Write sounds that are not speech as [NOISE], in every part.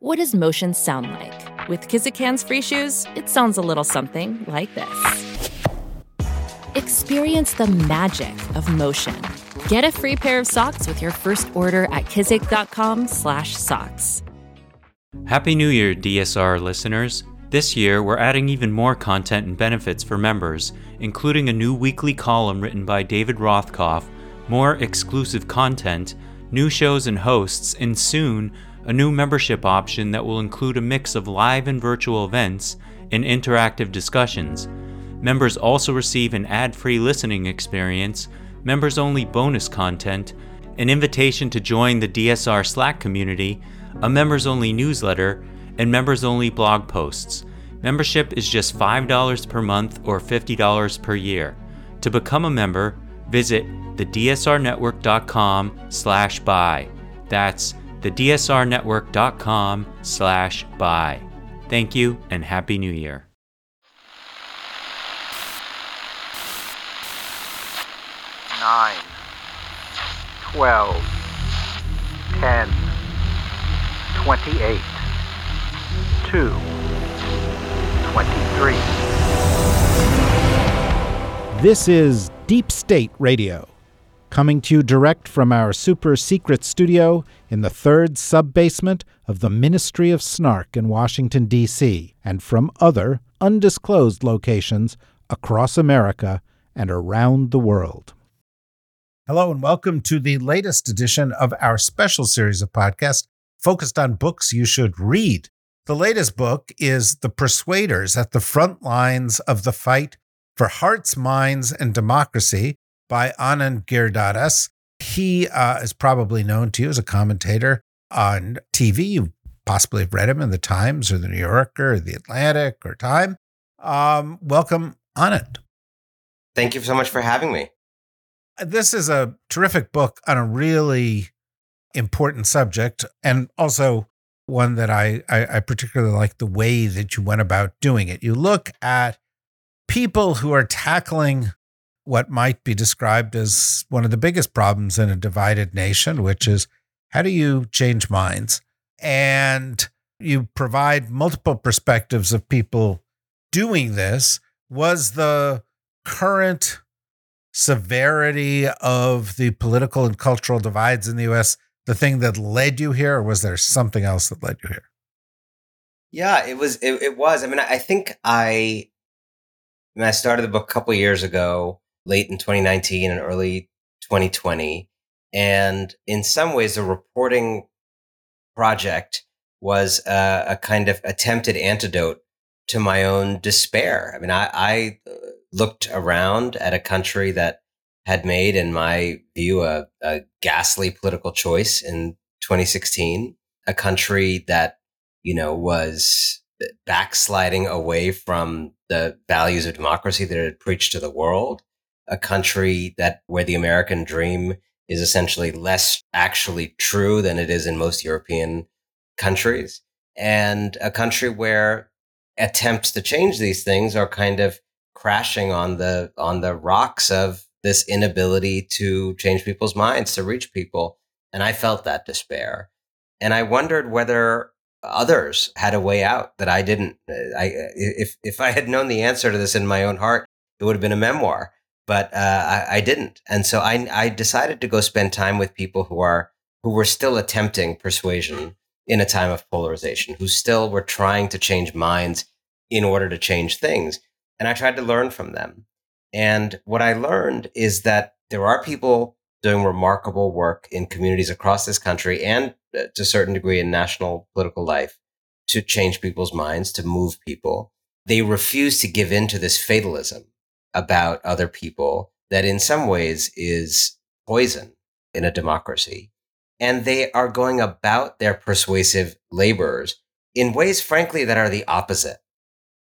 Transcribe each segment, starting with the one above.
What does motion sound like? With Kizik hands free shoes, it sounds a little something like this. Experience the magic of motion. Get a free pair of socks with your first order at kizik.com/socks. Happy New Year, DSR listeners. This year, we're adding even more content and benefits for members, including a new weekly column written by David Rothkopf, more exclusive content, new shows and hosts, and soon, a new membership option that will include a mix of live and virtual events and interactive discussions. Members also receive an ad free listening experience, members only bonus content, an invitation to join the DSR Slack community, a members only newsletter, and members only blog posts. Membership is just $5 per month or $50 per year. To become a member, visit thedsrnetwork.com slash buy. That's thedsrnetwork.com slash buy. Thank you and Happy New Year. Nine, twelve, ten, twenty-eight, two, twenty-three. This is Deep State Radio, coming to you direct from our super secret studio in the third sub basement of the Ministry of Snark in Washington, D.C., and from other undisclosed locations across America and around the world. Hello, and welcome to the latest edition of our special series of podcasts focused on books you should read. The latest book is The Persuaders at the Front Lines of the Fight for Hearts, Minds, and Democracy by Anand Giridharadas. He uh, is probably known to you as a commentator on TV. You possibly have read him in the Times or the New Yorker or the Atlantic or Time. Um, welcome, Anand. Thank you so much for having me this is a terrific book on a really important subject and also one that I, I, I particularly like the way that you went about doing it. You look at people who are tackling what might be described as one of the biggest problems in a divided nation, which is how do you change minds? And you provide multiple perspectives of people doing this. Was the current severity of the political and cultural divides in the US the thing that led you here, or was there something else that led you here? Yeah, it was. It, it was. I mean, I think I. I, mean, I started the book a couple years ago, late in 2019 and early 2020, and in some ways, the reporting project was a, a kind of attempted antidote to my own despair. I mean, I, I uh, looked around at a country that had made, in my view, a, a ghastly political choice in 2016, a country that, you know, was backsliding away from the values of democracy that it had preached to the world, a country that where the American dream is essentially less actually true than it is in most European countries, and a country where attempts to change these things are kind of crashing on the on the rocks of this inability to change people's minds to reach people and i felt that despair. And i wondered whether others had a way out that i didn't i if if i had known the answer to this in my own heart it would have been a memoir but uh, I, I, didn't and so I, I decided to go spend time with people who are who were still attempting persuasion in a time of polarization who still were trying to change minds in order to change things and I tried to learn from them. And what I learned is that there are people doing remarkable work in communities across this country and uh, to a certain degree in national political life to change people's minds, to move people. They refuse to give in to this fatalism about other people that in some ways is poison in a democracy. And they are going about their persuasive labors in ways, frankly, that are the opposite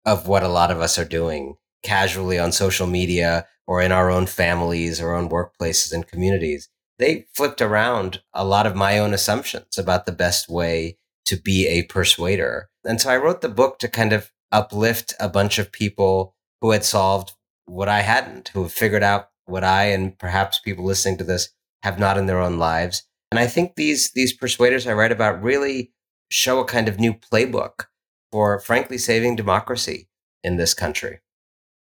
of what a lot of us are doing casually on social media or in our own families or own workplaces and communities. They flipped around a lot of my own assumptions about the best way to be a persuader. And so I wrote the book to kind of uplift a bunch of people who had solved what I hadn't, who have figured out what I and perhaps people listening to this have not in their own lives. And I think these these persuaders I write about really show a kind of new playbook for, frankly, saving democracy in this country.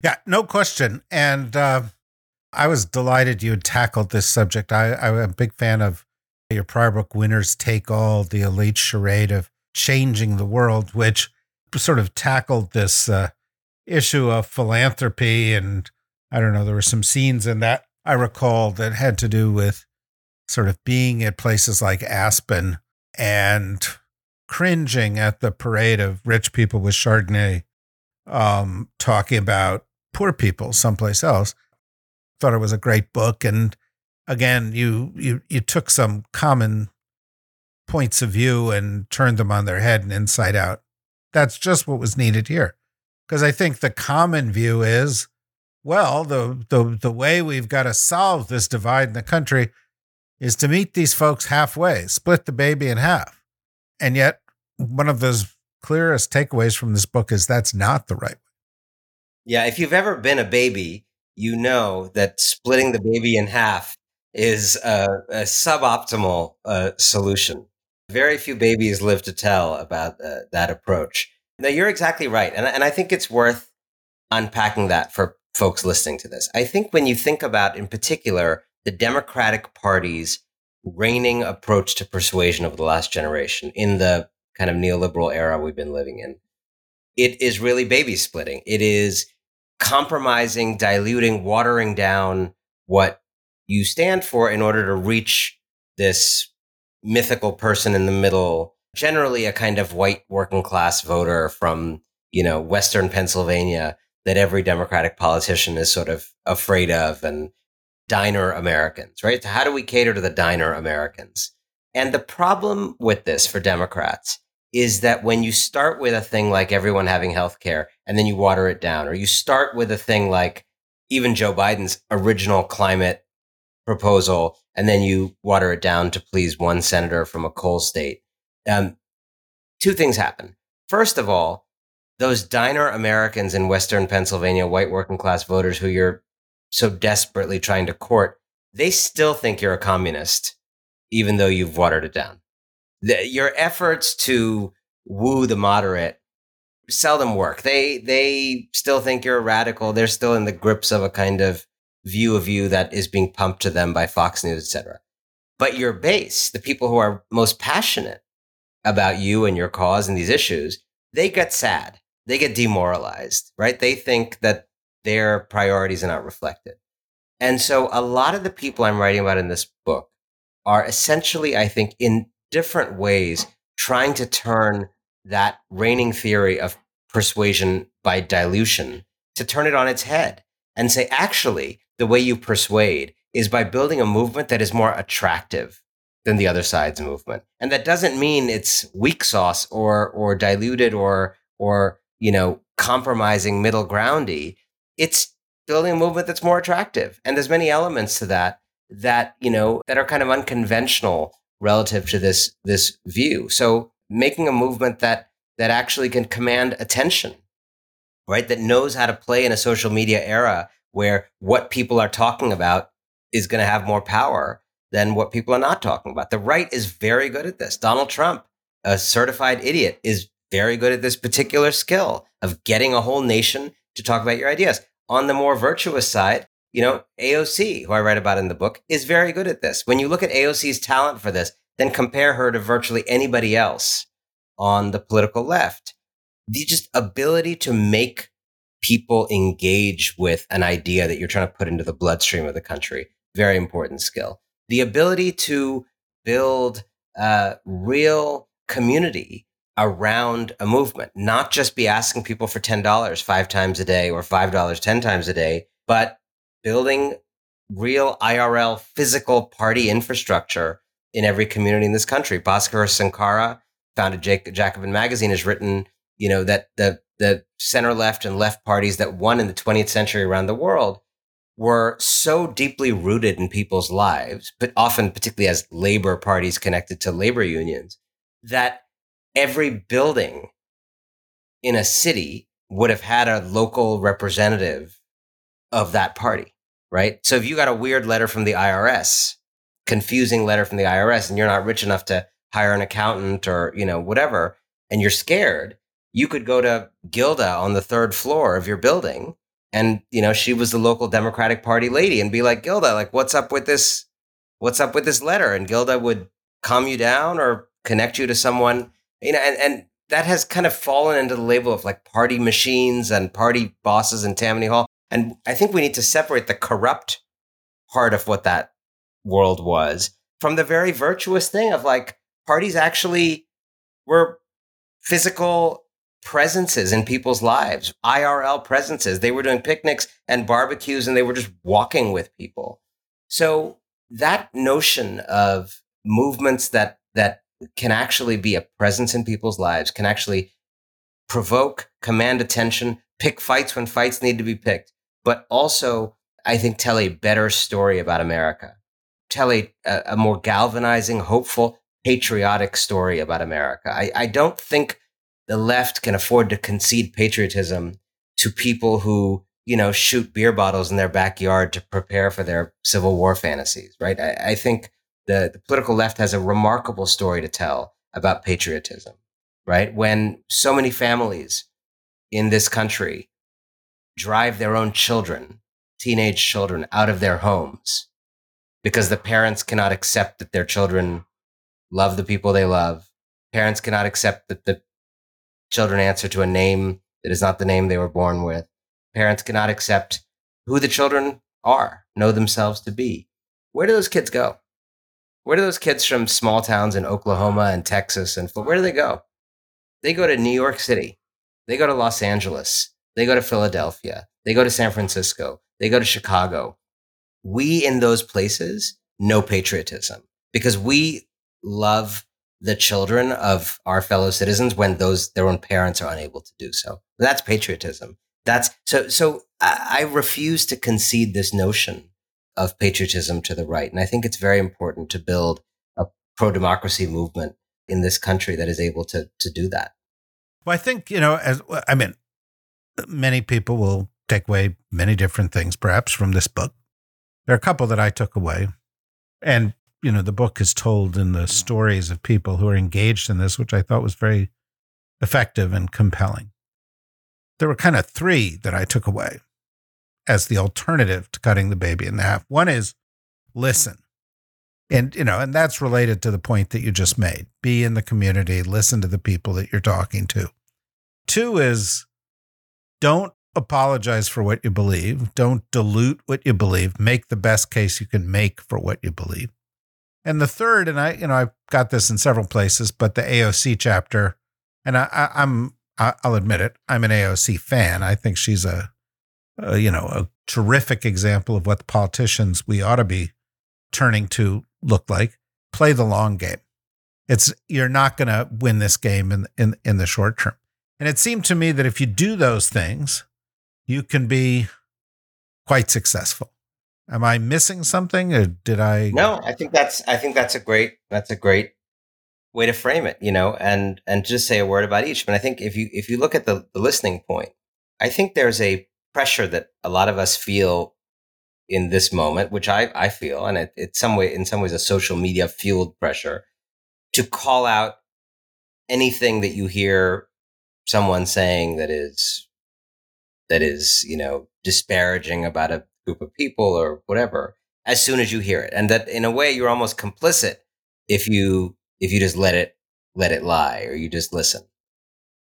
Yeah, no question. And uh, I was delighted you had tackled this subject. I, I'm a big fan of your prior book, Winners Take All, the elite charade of changing the world, which sort of tackled this uh, issue of philanthropy. And I don't know, there were some scenes in that I recall that had to do with sort of being at places like Aspen and cringing at the parade of rich people with Chardonnay um, talking about poor people someplace else. Thought it was a great book, and again, you you you took some common points of view and turned them on their head and inside out. That's just what was needed here, because I think the common view is, well, the the the way we've got to solve this divide in the country is to meet these folks halfway, split the baby in half, and yet one of those clearest takeaways from this book is that's not the right way. Yeah, if you've ever been a baby, you know that splitting the baby in half is a, a suboptimal uh, solution. Very few babies live to tell about uh, that approach. Now, you're exactly right. And, and I think it's worth unpacking that for folks listening to this. I think when you think about, in particular, the Democratic Party's reigning approach to persuasion over the last generation in the kind of neoliberal era we've been living in. It is really baby splitting. It is compromising, diluting, watering down what you stand for in order to reach this mythical person in the middle, generally a kind of white working class voter from, you know, Western Pennsylvania that every Democratic politician is sort of afraid of and diner Americans, right? So how do we cater to the diner Americans? And the problem with this for Democrats is that when you start with a thing like everyone having health care and then you water it down, or you start with a thing like even Joe Biden's original climate proposal and then you water it down to please one senator from a coal state, um, two things happen. First of all, those diner Americans in Western Pennsylvania, white working class voters who you're so desperately trying to court, they still think you're a communist even though you've watered it down. The, your efforts to woo the moderate seldom work. They they still think you're a radical. They're still in the grips of a kind of view of you that is being pumped to them by Fox News, etc. But your base, the people who are most passionate about you and your cause and these issues, they get sad. They get demoralized, right? They think that their priorities are not reflected. And so a lot of the people I'm writing about in this book are essentially, I think, in different ways, trying to turn that reigning theory of persuasion by dilution to turn it on its head and say, actually, the way you persuade is by building a movement that is more attractive than the other side's movement. And that doesn't mean it's weak sauce or or diluted or or you know compromising middle groundy. It's building a movement that's more attractive. And there's many elements to that that, you know, that are kind of unconventional relative to this, this view. So making a movement that, that actually can command attention, right? That knows how to play in a social media era where what people are talking about is going to have more power than what people are not talking about. The right is very good at this. Donald Trump, a certified idiot, is very good at this particular skill of getting a whole nation to talk about your ideas. On the more virtuous side, you know, AOC, who I write about in the book, is very good at this. When you look at AOC's talent for this, then compare her to virtually anybody else on the political left. The just ability to make people engage with an idea that you're trying to put into the bloodstream of the country, very important skill. The ability to build a real community around a movement, not just be asking people for $10 five times a day or $5 10 times a day, but building real IRL physical party infrastructure in every community in this country. Bhaskar Sankara, founded Jacobin Magazine, has written, you know, that the the center left and left parties that won in the 20th century around the world were so deeply rooted in people's lives, but often particularly as labor parties connected to labor unions, that every building in a city would have had a local representative of that party, right? So if you got a weird letter from the IRS, confusing letter from the IRS, and you're not rich enough to hire an accountant or, you know, whatever, and you're scared, you could go to Gilda on the third floor of your building. And, you know, she was the local Democratic Party lady and be like, Gilda, like, what's up with this? What's up with this letter? And Gilda would calm you down or connect you to someone, you know, and, and that has kind of fallen into the label of like party machines and party bosses in Tammany Hall. And I think we need to separate the corrupt part of what that world was from the very virtuous thing of like parties actually were physical presences in people's lives, IRL presences. They were doing picnics and barbecues and they were just walking with people. So that notion of movements that that can actually be a presence in people's lives, can actually provoke, command attention, pick fights when fights need to be picked, but also I think tell a better story about America. Tell a, a more galvanizing, hopeful, patriotic story about America. I, I don't think the left can afford to concede patriotism to people who, you know, shoot beer bottles in their backyard to prepare for their Civil War fantasies, right? I, I think the, the political left has a remarkable story to tell about patriotism, right? When so many families in this country drive their own children, teenage children, out of their homes because the parents cannot accept that their children love the people they love. Parents cannot accept that the children answer to a name that is not the name they were born with. Parents cannot accept who the children are, know themselves to be. Where do those kids go? Where do those kids from small towns in Oklahoma and Texas and where do they go? They go to New York City. They go to Los Angeles. They go to Philadelphia. They go to San Francisco. They go to Chicago. We in those places know patriotism because we love the children of our fellow citizens when those their own parents are unable to do so. That's patriotism. That's so. So I, refuse to concede this notion of patriotism to the right, and I think it's very important to build a pro democracy movement in this country that is able to to do that. Well, I think you know, as I mean, many people will take away many different things, perhaps from this book. There are a couple that I took away, and you know, the book is told in the stories of people who are engaged in this, which I thought was very effective and compelling. There were kind of three that I took away as the alternative to cutting the baby in half. One is listen. And, you know, and that's related to the point that you just made. Be in the community, listen to the people that you're talking to. Two is don't apologize for what you believe. Don't dilute what you believe. Make the best case you can make for what you believe. And the third, and I, you know, I've got this in several places, but the AOC chapter, and I, I, am I'll admit it, I'm an AOC fan. I think she's a, a, you know, a terrific example of what the politicians we ought to be turning to look like. Play the long game. It's you're not going to win this game in in in the short term. And it seemed to me that if you do those things, you can be quite successful. Am I missing something or did I No, I think that's I think that's a great that's a great way to frame it, you know, and and just say a word about each. But I think if you if you look at the, the listening point, I think there's a pressure that a lot of us feel in this moment, which I, I feel, and it, it's some way in some ways a social media fueled pressure to call out anything that you hear someone saying that is that is, you know, disparaging about a group of people or whatever as soon as you hear it. And that in a way you're almost complicit if you if you just let it let it lie or you just listen.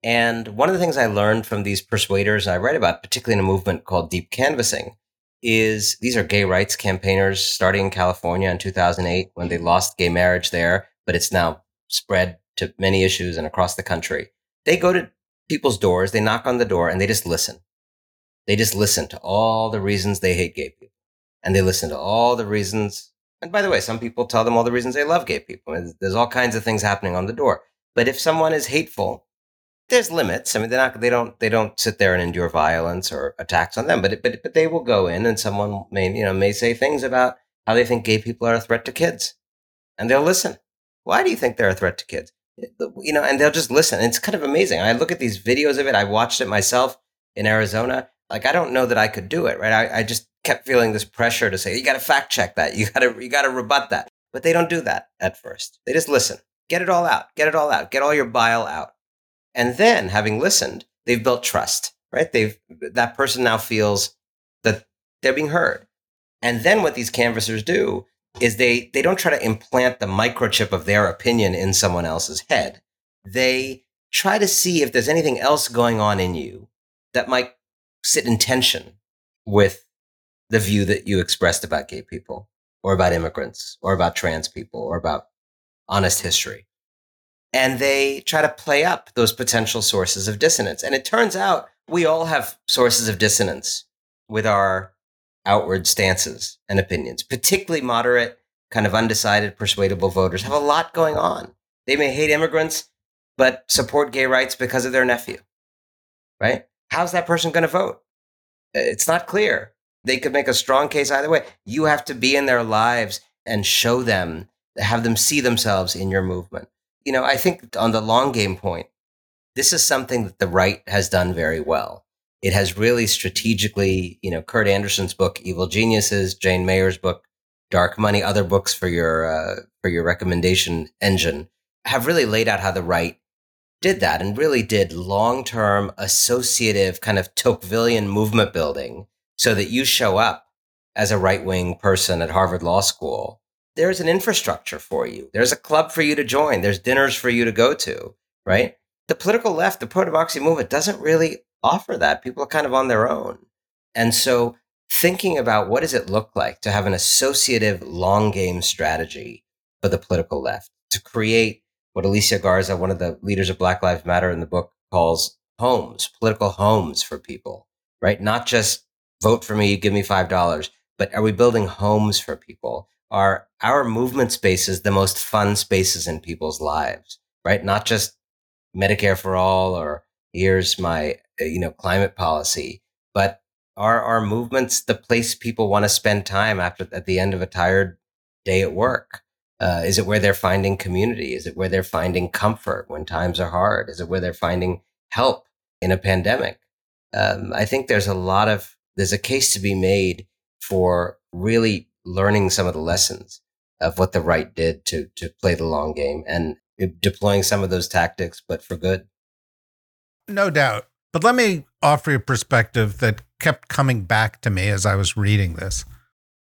And one of the things i learned from these persuaders i write about particularly in a movement called deep canvassing is these are gay rights campaigners starting in california in 2008 when they lost gay marriage there but it's now spread to many issues and across the country. They go to people's doors they knock on the door and they just listen they just listen to all the reasons they hate gay people. And they listen to all the reasons. And by the way, some people tell them all the reasons they love gay people. There's all kinds of things happening on the door. But if someone is hateful, there's limits. I mean, they're not, they don't, they don't sit there and endure violence or attacks on them, but, but, but they will go in and someone may, you know, may say things about how they think gay people are a threat to kids and they'll listen. Why do you think they're a threat to kids? You know, and they'll just listen. It's kind of amazing. I look at these videos of it. I watched it myself in Arizona like I don't know that I could do it, right? I, I just kept feeling this pressure to say, you got to fact check that. You got to, you got to rebut that. But they don't do that at first. They just listen. Get it all out. Get it all out. Get all your bile out. And then, having listened, they've built trust, right? They've that person now feels that they're being heard. And then what these canvassers do is they they don't try to implant the microchip of their opinion in someone else's head. They try to see if there's anything else going on in you that might sit in tension with the view that you expressed about gay people or about immigrants or about trans people or about honest history. And they try to play up those potential sources of dissonance. And it turns out we all have sources of dissonance with our outward stances and opinions, particularly moderate, kind of undecided, persuadable voters have a lot going on. They may hate immigrants, but support gay rights because of their nephew, right? How's that person going to vote? It's not clear. They could make a strong case either way. You have to be in their lives and show them, have them see themselves in your movement. You know, I think on the long game point, this is something that the right has done very well. It has really strategically, you know, Kurt Andersen's book, Evil Geniuses, Jane Mayer's book, Dark Money, other books for your, uh, for your recommendation engine have really laid out how the right did that and really did long term associative kind of Tocquevillian movement building so that you show up as a right wing person at Harvard Law School. There's an infrastructure for you. There's a club for you to join. There's dinners for you to go to, right? The political left, the pro democracy movement doesn't really offer that. People are kind of on their own. And so thinking about what does it look like to have an associative long game strategy for the political left to create what Alicia Garza, one of the leaders of Black Lives Matter in the book, calls homes, political homes for people, right? Not just vote for me, give me $5, but are we building homes for people? Are our movement spaces the most fun spaces in people's lives, right? Not just Medicare for all or here's my, uh, you know, climate policy, but are our movements the place people want to spend time after at the end of a tired day at work? Uh, is it where they're finding community? Is it where they're finding comfort when times are hard? Is it where they're finding help in a pandemic? Um, I think there's a lot of there's a case to be made for really learning some of the lessons of what the right did to to play the long game and deploying some of those tactics, but for good. No doubt. But let me offer you a perspective that kept coming back to me as I was reading this.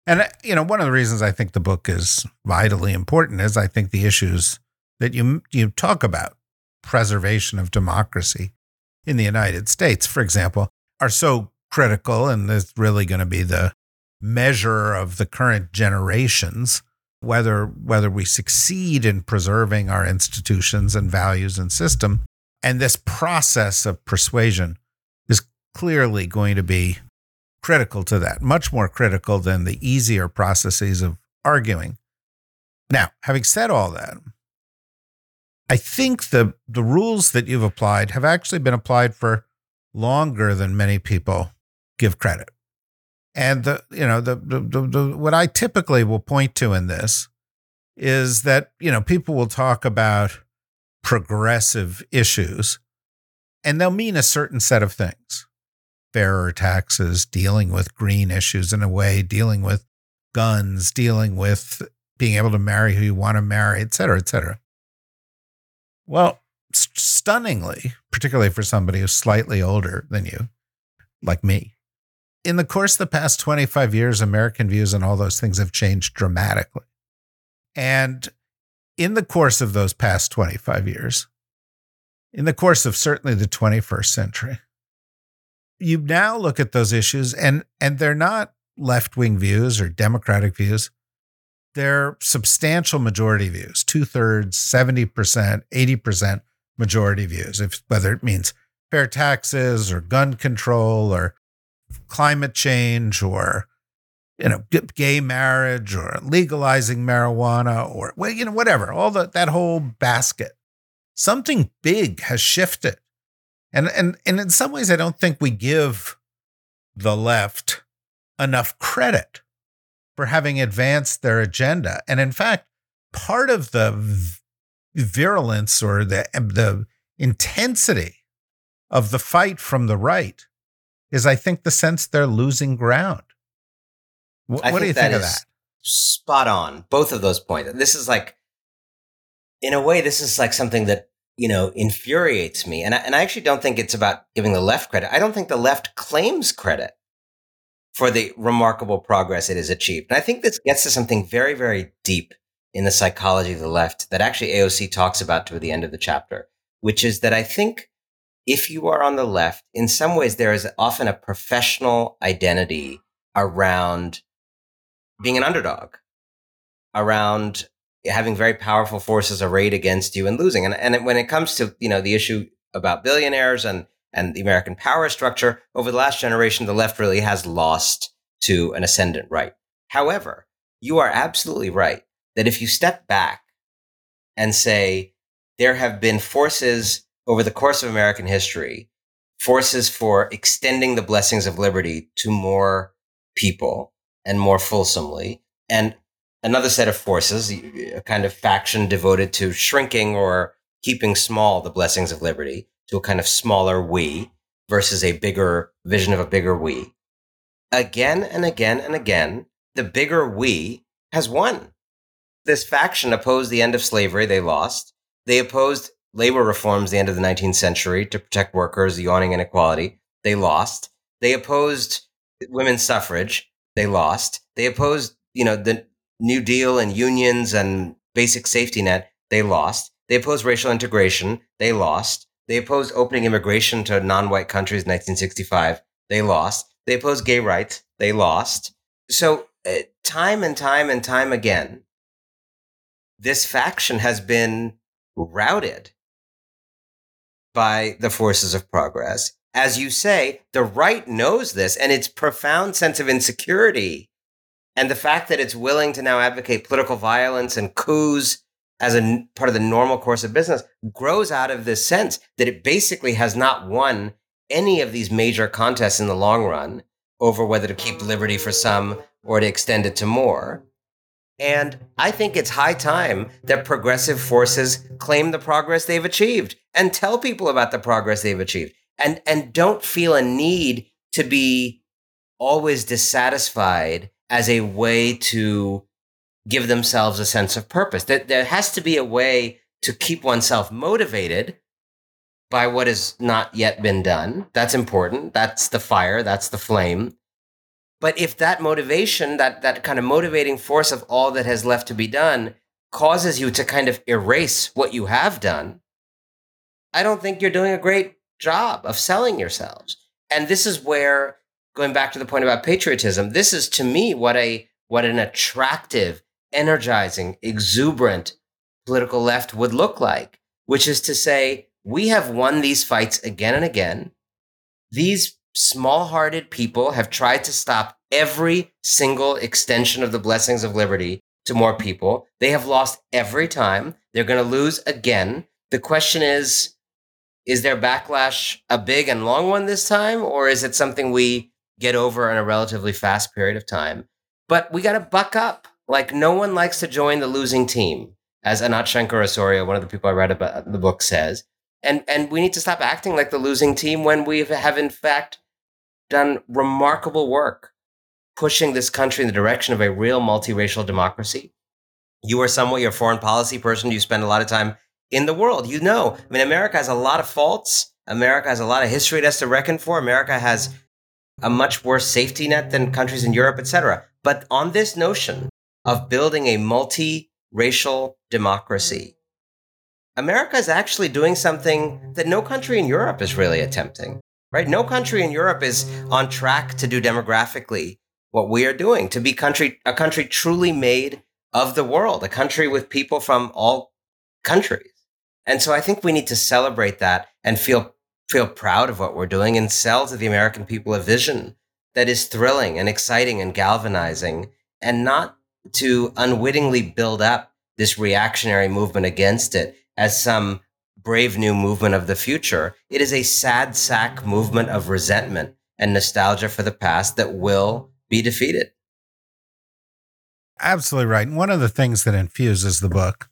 And, uh, you know, one of the reasons I think the book is vitally important is I think the issues that you, you talk about, preservation of democracy in the United States, for example, are so critical and is really going to be the measure of the current generations whether whether we succeed in preserving our institutions and values and system. And this process of persuasion is clearly going to be critical to that, much more critical than the easier processes of arguing. Now, having said all that, I think the, the rules that you've applied have actually been applied for longer than many people give credit. And the you know the, the, the, the what I typically will point to in this is that you know people will talk about progressive issues and they'll mean a certain set of things fairer taxes, dealing with green issues in a way, dealing with guns, dealing with being able to marry who you want to marry, et cetera, et cetera. Well, stunningly, particularly for somebody who's slightly older than you, like me, in the course of the past 25 years, American views on all those things have changed dramatically. And in the course of those past 25 years, in the course of certainly the 21st century, you now look at those issues and and they're not left-wing views or democratic views. They're substantial majority views two-thirds 70% 80% majority views if whether it means fair taxes or gun control or climate change or you know gay marriage or legalizing marijuana or well you know whatever all the, that whole basket. Something big has shifted and and and in some ways I don't think we give the left enough credit for having advanced their agenda. And in fact, part of the virulence or the um, the intensity of the fight from the right is I think the sense they're losing ground. what do you think of that? Spot on. Both of those points. This is like in a way, this is like something that, you know, infuriates me. And I, and I actually don't think it's about giving the left credit. I don't think the left claims credit for the remarkable progress it has achieved. And I think this gets to something very, very deep in the psychology of the left that actually AOC talks about toward the end of the chapter, which is that I think if you are on the left, in some ways, there is often a professional identity around being an underdog, around having very powerful forces arrayed against you and losing. And, and when it comes to, you know, the issue about billionaires and, and the American power structure, over the last generation, the left really has lost to an ascendant right. However, you are absolutely right that if you step back and say, there have been forces over the course of American history, forces for extending the blessings of liberty to more people and more fulsomely, and another set of forces, a kind of faction devoted to shrinking or keeping small the blessings of liberty to a kind of smaller we versus a bigger vision of a bigger we. Again and again and again, the bigger we has won. This faction opposed the end of slavery, they lost. They opposed labor reforms at the end of the 19th century to protect workers, yawning inequality, they lost. They opposed women's suffrage, they lost. They opposed, you know, the New Deal and unions and basic safety net, they lost. They opposed racial integration, they lost. They opposed opening immigration to non-white countries in 1965, they lost. They opposed gay rights, they lost. So uh, time and time and time again, this faction has been routed by the forces of progress. As you say, the right knows this and its profound sense of insecurity and the fact that it's willing to now advocate political violence and coups as a part of the normal course of business grows out of this sense that it basically has not won any of these major contests in the long run over whether to keep liberty for some or to extend it to more. And I think it's high time that progressive forces claim the progress they've achieved and tell people about the progress they've achieved and, and don't feel a need to be always dissatisfied as a way to give themselves a sense of purpose. That there has to be a way to keep oneself motivated by what has not yet been done. That's important. That's the fire, that's the flame. But if that motivation, that that kind of motivating force of all that has left to be done causes you to kind of erase what you have done, I don't think you're doing a great job of selling yourselves. And this is where going back to the point about patriotism, this is to me what a what an attractive, energizing, exuberant political left would look like, which is to say, we have won these fights again and again. These small-hearted people have tried to stop every single extension of the blessings of liberty to more people. They have lost every time. They're going to lose again. The question is, is their backlash a big and long one this time, or is it something we get over in a relatively fast period of time. But we got to buck up. Like no one likes to join the losing team, as Anat Shenker-Osorio, one of the people I read about the book, says. And and we need to stop acting like the losing team when we have in fact done remarkable work pushing this country in the direction of a real multiracial democracy. You are somewhat your foreign policy person. You spend a lot of time in the world. You know, I mean, America has a lot of faults. America has a lot of history it has to reckon for. America has a much worse safety net than countries in Europe, etc. But on this notion of building a multi-racial democracy, America is actually doing something that no country in Europe is really attempting, right? No country in Europe is on track to do demographically what we are doing, to be country, a country truly made of the world, a country with people from all countries. And so I think we need to celebrate that and feel feel proud of what we're doing and sell to the American people a vision that is thrilling and exciting and galvanizing and not to unwittingly build up this reactionary movement against it as some brave new movement of the future. It is a sad sack movement of resentment and nostalgia for the past that will be defeated. Absolutely right. And one of the things that infuses the book,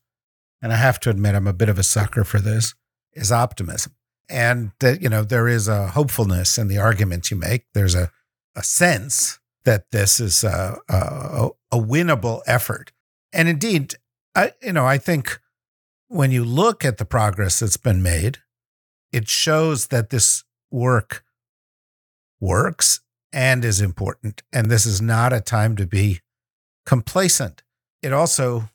and I have to admit I'm a bit of a sucker for this, is optimism and that you know there is a hopefulness in the arguments you make. There's a a sense that this is a, a, a winnable effort, and indeed, I you know I think when you look at the progress that's been made, it shows that this work works and is important. And this is not a time to be complacent. It also,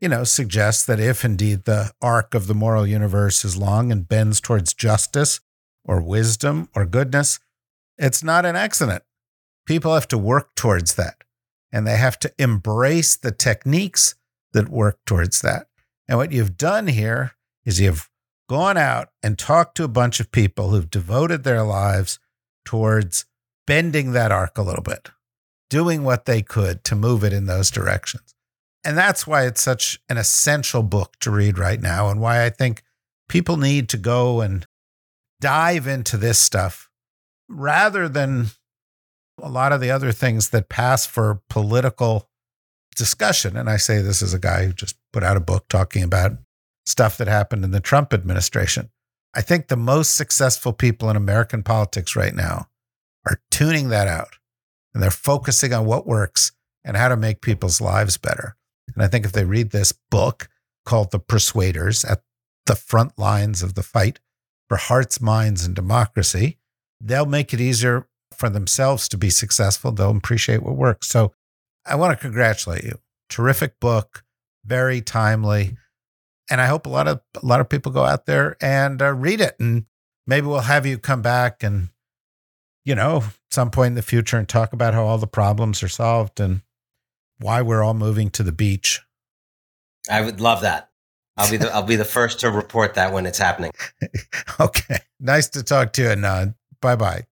you know, suggests that if indeed the arc of the moral universe is long and bends towards justice or wisdom or goodness, it's not an accident. People have to work towards that and they have to embrace the techniques that work towards that. And what you've done here is you've gone out and talked to a bunch of people who've devoted their lives towards bending that arc a little bit, doing what they could to move it in those directions. And that's why it's such an essential book to read right now, and why I think people need to go and dive into this stuff rather than a lot of the other things that pass for political discussion. And I say this as a guy who just put out a book talking about stuff that happened in the Trump administration. I think the most successful people in American politics right now are tuning that out and they're focusing on what works and how to make people's lives better. And I think if they read this book called The Persuaders at the front lines of the fight for hearts, minds, and democracy, they'll make it easier for themselves to be successful. They'll appreciate what works. So I want to congratulate you. Terrific book, very timely. And I hope a lot of a lot of people go out there and uh, read it and maybe we'll have you come back and you know, some point in the future and talk about how all the problems are solved and why we're all moving to the beach. I would love that. I'll be the I'll be the first to report that when it's happening. [LAUGHS] okay. Nice to talk to you, and uh, bye bye.